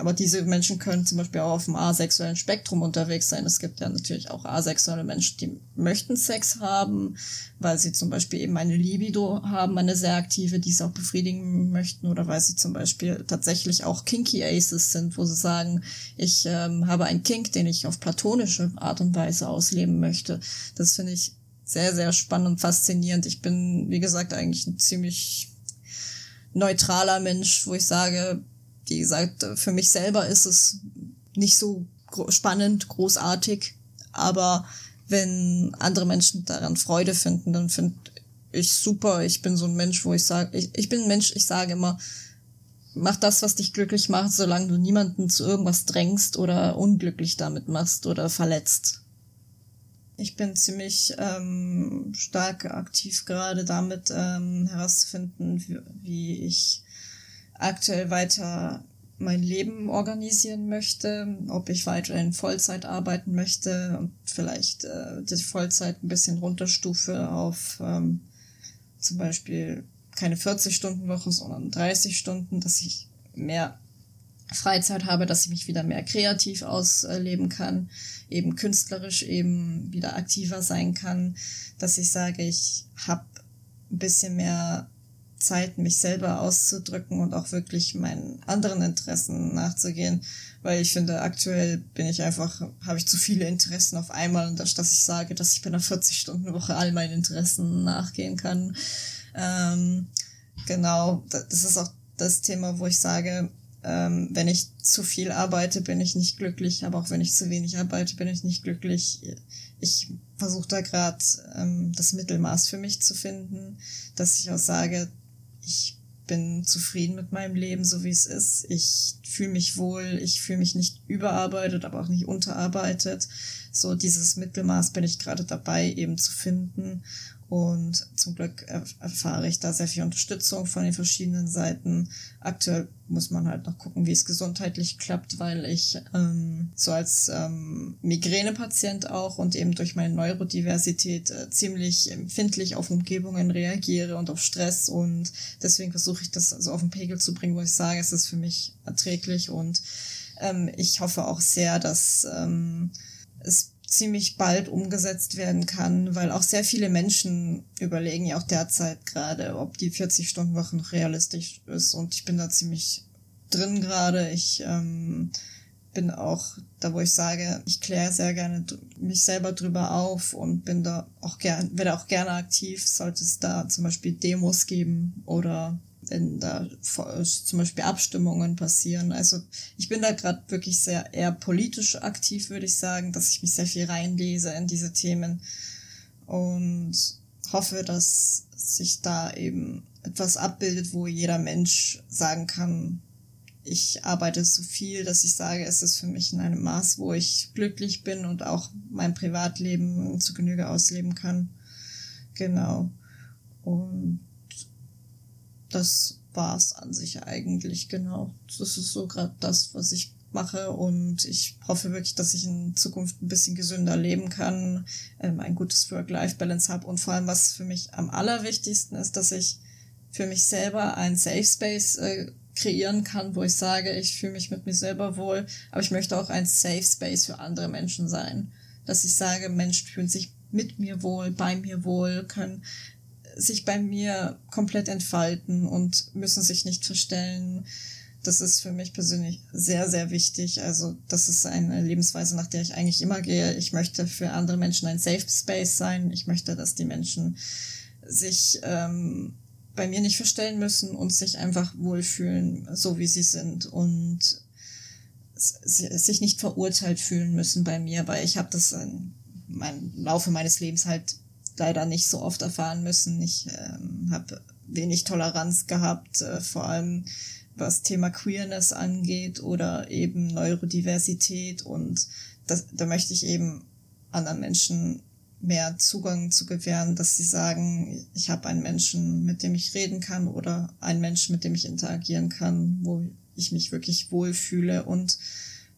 aber diese Menschen können zum Beispiel auch auf dem asexuellen Spektrum unterwegs sein. Es gibt ja natürlich auch asexuelle Menschen, die möchten Sex haben, weil sie zum Beispiel eben eine Libido haben, eine sehr aktive, die sie auch befriedigen möchten, oder weil sie zum Beispiel tatsächlich auch Kinky Aces sind, wo sie sagen, ich ähm, habe einen Kink, den ich auf platonische Art und Weise ausleben möchte. Das finde ich sehr, sehr spannend und faszinierend. Ich bin, wie gesagt, eigentlich ein ziemlich neutraler Mensch, wo ich sage, wie gesagt, für mich selber ist es nicht so spannend, großartig, aber wenn andere Menschen daran Freude finden, dann finde ich super. Ich bin so ein Mensch, wo ich sage, ich, ich bin ein Mensch, ich sage immer, mach das, was dich glücklich macht, solange du niemanden zu irgendwas drängst oder unglücklich damit machst oder verletzt. Ich bin ziemlich ähm, stark aktiv gerade damit ähm, herauszufinden, wie, wie ich aktuell weiter mein Leben organisieren möchte, ob ich weiterhin Vollzeit arbeiten möchte und vielleicht äh, die Vollzeit ein bisschen runterstufe auf ähm, zum Beispiel keine 40-Stunden-Woche, sondern 30 Stunden, dass ich mehr Freizeit habe, dass ich mich wieder mehr kreativ ausleben kann, eben künstlerisch eben wieder aktiver sein kann, dass ich sage, ich habe ein bisschen mehr Zeit, mich selber auszudrücken und auch wirklich meinen anderen Interessen nachzugehen. Weil ich finde, aktuell bin ich einfach, habe ich zu viele Interessen auf einmal und dass ich sage, dass ich bei einer 40-Stunden-Woche all meinen Interessen nachgehen kann. Ähm, genau, das ist auch das Thema, wo ich sage, ähm, wenn ich zu viel arbeite, bin ich nicht glücklich, aber auch wenn ich zu wenig arbeite, bin ich nicht glücklich. Ich versuche da gerade ähm, das Mittelmaß für mich zu finden, dass ich auch sage, ich bin zufrieden mit meinem Leben, so wie es ist. Ich fühle mich wohl, ich fühle mich nicht überarbeitet, aber auch nicht unterarbeitet. So dieses Mittelmaß bin ich gerade dabei eben zu finden. Und zum Glück erfahre ich da sehr viel Unterstützung von den verschiedenen Seiten. Aktuell muss man halt noch gucken, wie es gesundheitlich klappt, weil ich ähm, so als ähm, Migränepatient auch und eben durch meine Neurodiversität äh, ziemlich empfindlich auf Umgebungen reagiere und auf Stress. Und deswegen versuche ich das so auf den Pegel zu bringen, wo ich sage, es ist für mich erträglich. Und ähm, ich hoffe auch sehr, dass ähm, es ziemlich bald umgesetzt werden kann, weil auch sehr viele Menschen überlegen ja auch derzeit gerade, ob die 40-Stunden-Woche noch realistisch ist. Und ich bin da ziemlich drin gerade. Ich ähm, bin auch da, wo ich sage, ich kläre sehr gerne mich selber drüber auf und bin da auch gern, werde auch gerne aktiv, sollte es da zum Beispiel Demos geben oder wenn da zum Beispiel Abstimmungen passieren. Also ich bin da gerade wirklich sehr eher politisch aktiv, würde ich sagen, dass ich mich sehr viel reinlese in diese Themen und hoffe, dass sich da eben etwas abbildet, wo jeder Mensch sagen kann, ich arbeite so viel, dass ich sage, es ist für mich in einem Maß, wo ich glücklich bin und auch mein Privatleben zu Genüge ausleben kann. Genau. Und das war's an sich eigentlich, genau. Das ist so gerade das, was ich mache und ich hoffe wirklich, dass ich in Zukunft ein bisschen gesünder leben kann, ähm, ein gutes Work-Life-Balance habe und vor allem, was für mich am allerwichtigsten ist, dass ich für mich selber ein Safe Space äh, kreieren kann, wo ich sage, ich fühle mich mit mir selber wohl, aber ich möchte auch ein Safe Space für andere Menschen sein. Dass ich sage, Menschen fühlen sich mit mir wohl, bei mir wohl, können sich bei mir komplett entfalten und müssen sich nicht verstellen. Das ist für mich persönlich sehr, sehr wichtig. Also das ist eine Lebensweise, nach der ich eigentlich immer gehe. Ich möchte für andere Menschen ein Safe Space sein. Ich möchte, dass die Menschen sich ähm, bei mir nicht verstellen müssen und sich einfach wohlfühlen, so wie sie sind und sich nicht verurteilt fühlen müssen bei mir, weil ich habe das meinem Laufe meines Lebens halt leider nicht so oft erfahren müssen. Ich ähm, habe wenig Toleranz gehabt, äh, vor allem was Thema Queerness angeht oder eben Neurodiversität und das, da möchte ich eben anderen Menschen mehr Zugang zu gewähren, dass sie sagen, ich habe einen Menschen, mit dem ich reden kann oder einen Menschen, mit dem ich interagieren kann, wo ich mich wirklich wohlfühle und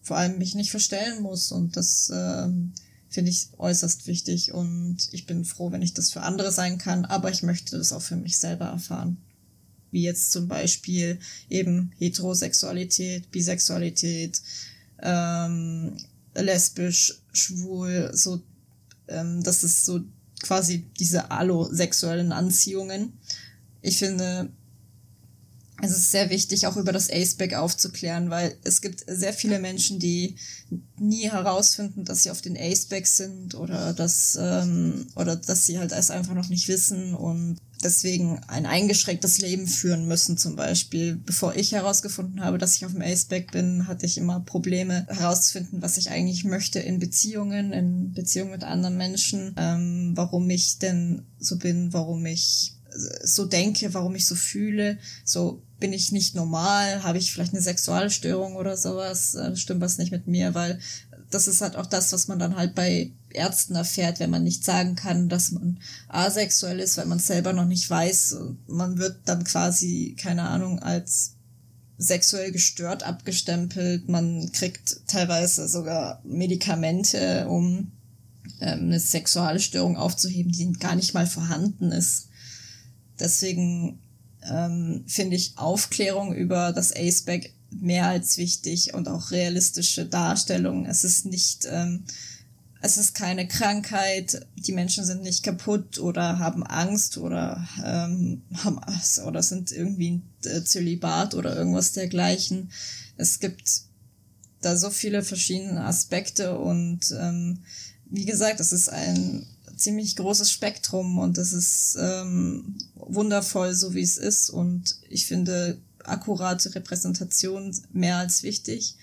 vor allem mich nicht verstellen muss. Und das ähm, finde ich äußerst wichtig und ich bin froh, wenn ich das für andere sein kann, aber ich möchte das auch für mich selber erfahren. Wie jetzt zum Beispiel eben Heterosexualität, Bisexualität, ähm, lesbisch, schwul, so, ähm, das ist so quasi diese allosexuellen Anziehungen. Ich finde, es ist sehr wichtig, auch über das Aceback aufzuklären, weil es gibt sehr viele Menschen, die nie herausfinden, dass sie auf den Aceback sind oder dass, ähm, oder dass sie halt es einfach noch nicht wissen und deswegen ein eingeschränktes Leben führen müssen zum Beispiel. Bevor ich herausgefunden habe, dass ich auf dem Aceback bin, hatte ich immer Probleme herauszufinden, was ich eigentlich möchte in Beziehungen, in Beziehungen mit anderen Menschen, ähm, warum ich denn so bin, warum ich so denke, warum ich so fühle, so bin ich nicht normal, habe ich vielleicht eine Sexualstörung oder sowas, äh, stimmt was nicht mit mir, weil das ist halt auch das, was man dann halt bei Ärzten erfährt, wenn man nicht sagen kann, dass man asexuell ist, weil man selber noch nicht weiß. Man wird dann quasi, keine Ahnung, als sexuell gestört abgestempelt. Man kriegt teilweise sogar Medikamente, um ähm, eine Sexualstörung aufzuheben, die gar nicht mal vorhanden ist. Deswegen ähm, finde ich Aufklärung über das Aceback mehr als wichtig und auch realistische Darstellung. Es ist nicht ähm, es ist keine Krankheit, die Menschen sind nicht kaputt oder haben Angst oder ähm, haben oder sind irgendwie äh, Zölibat oder irgendwas dergleichen. Es gibt da so viele verschiedene Aspekte und ähm, wie gesagt, es ist ein ziemlich großes Spektrum und es ist ähm, wundervoll, so wie es ist und ich finde akkurate Repräsentation mehr als wichtig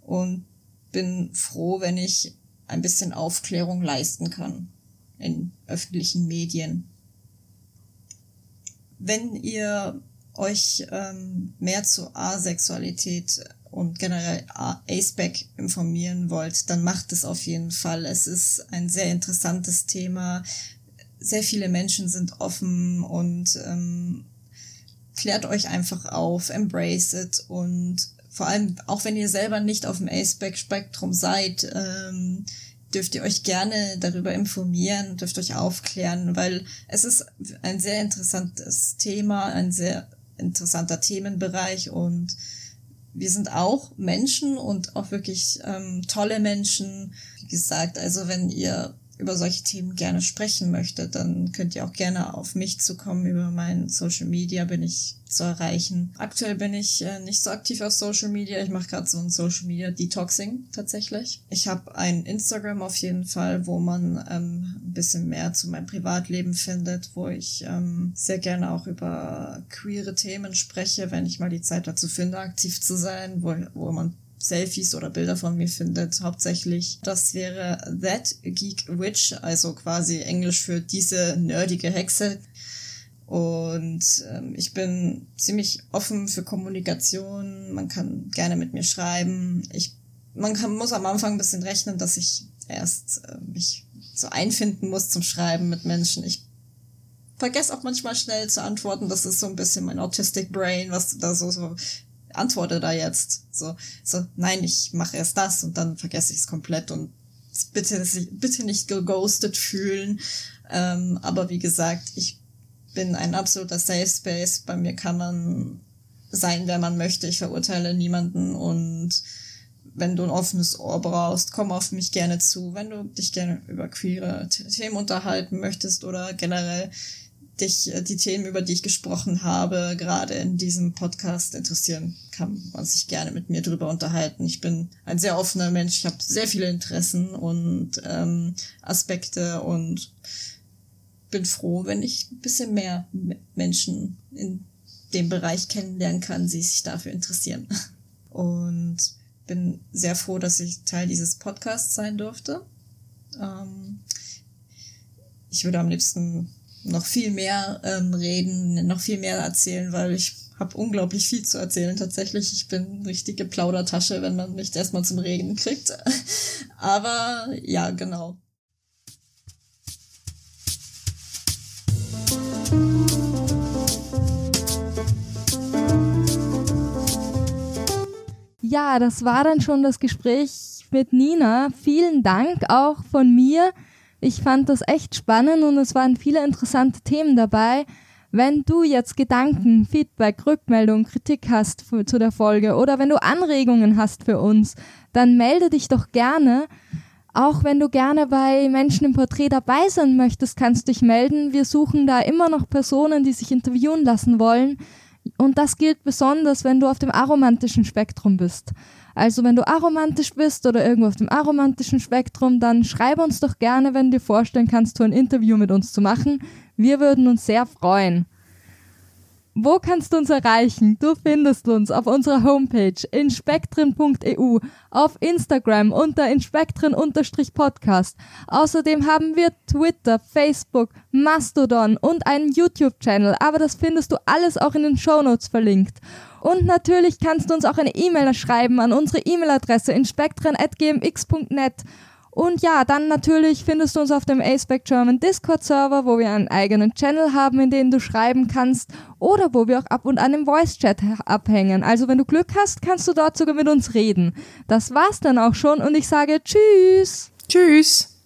und bin froh, wenn ich ein bisschen Aufklärung leisten kann in öffentlichen Medien. Wenn ihr euch ähm, mehr zu Asexualität und generell ASPEC informieren wollt, dann macht es auf jeden Fall. Es ist ein sehr interessantes Thema. Sehr viele Menschen sind offen und ähm, klärt euch einfach auf, embrace it und vor allem, auch wenn ihr selber nicht auf dem A-Spektrum seid, ähm, dürft ihr euch gerne darüber informieren, dürft euch aufklären, weil es ist ein sehr interessantes Thema, ein sehr interessanter Themenbereich und wir sind auch Menschen und auch wirklich ähm, tolle Menschen. Wie gesagt, also wenn ihr über solche Themen gerne sprechen möchte, dann könnt ihr auch gerne auf mich zukommen. Über mein Social Media bin ich zu erreichen. Aktuell bin ich äh, nicht so aktiv auf Social Media. Ich mache gerade so ein Social Media Detoxing tatsächlich. Ich habe ein Instagram auf jeden Fall, wo man ähm, ein bisschen mehr zu meinem Privatleben findet, wo ich ähm, sehr gerne auch über queere Themen spreche, wenn ich mal die Zeit dazu finde, aktiv zu sein, wo, wo man Selfies oder Bilder von mir findet, hauptsächlich. Das wäre That Geek Witch, also quasi Englisch für diese nerdige Hexe. Und ähm, ich bin ziemlich offen für Kommunikation. Man kann gerne mit mir schreiben. Ich, man kann, muss am Anfang ein bisschen rechnen, dass ich erst äh, mich so einfinden muss zum Schreiben mit Menschen. Ich vergesse auch manchmal schnell zu antworten. Das ist so ein bisschen mein Autistic Brain, was da so, so antworte da jetzt. So, so, nein, ich mache erst das und dann vergesse ich es komplett und bitte, bitte nicht geghostet fühlen. Ähm, aber wie gesagt, ich bin ein absoluter Safe Space. Bei mir kann man sein, wer man möchte. Ich verurteile niemanden und wenn du ein offenes Ohr brauchst, komm auf mich gerne zu. Wenn du dich gerne über queere Themen unterhalten möchtest oder generell dich äh, die Themen, über die ich gesprochen habe, gerade in diesem Podcast interessieren, kann man sich gerne mit mir drüber unterhalten. Ich bin ein sehr offener Mensch, ich habe sehr viele Interessen und ähm, Aspekte und bin froh, wenn ich ein bisschen mehr Menschen in dem Bereich kennenlernen kann, die sich dafür interessieren. [laughs] Und bin sehr froh, dass ich Teil dieses Podcasts sein durfte. Ähm, ich würde am liebsten noch viel mehr ähm, reden, noch viel mehr erzählen, weil ich habe unglaublich viel zu erzählen tatsächlich. Ich bin richtige Plaudertasche, wenn man mich erstmal zum Reden kriegt. [laughs] Aber ja, genau. Ja, das war dann schon das Gespräch mit Nina. Vielen Dank auch von mir. Ich fand das echt spannend und es waren viele interessante Themen dabei. Wenn du jetzt Gedanken, Feedback, Rückmeldung, Kritik hast für, zu der Folge oder wenn du Anregungen hast für uns, dann melde dich doch gerne. Auch wenn du gerne bei Menschen im Porträt dabei sein möchtest, kannst du dich melden. Wir suchen da immer noch Personen, die sich interviewen lassen wollen. Und das gilt besonders, wenn du auf dem aromantischen Spektrum bist. Also wenn du aromantisch bist oder irgendwo auf dem aromantischen Spektrum, dann schreib uns doch gerne, wenn du dir vorstellen kannst, so ein Interview mit uns zu machen. Wir würden uns sehr freuen. Wo kannst du uns erreichen? Du findest uns auf unserer Homepage inspektren.eu, auf Instagram unter inspektren-podcast. Außerdem haben wir Twitter, Facebook, Mastodon und einen YouTube-Channel, aber das findest du alles auch in den Shownotes verlinkt. Und natürlich kannst du uns auch eine E-Mail schreiben an unsere E-Mail-Adresse inspektren.gmx.net. Und ja, dann natürlich findest du uns auf dem ASPEC German Discord-Server, wo wir einen eigenen Channel haben, in den du schreiben kannst oder wo wir auch ab und an im Voice-Chat abhängen. Also wenn du Glück hast, kannst du dort sogar mit uns reden. Das war's dann auch schon und ich sage Tschüss. Tschüss.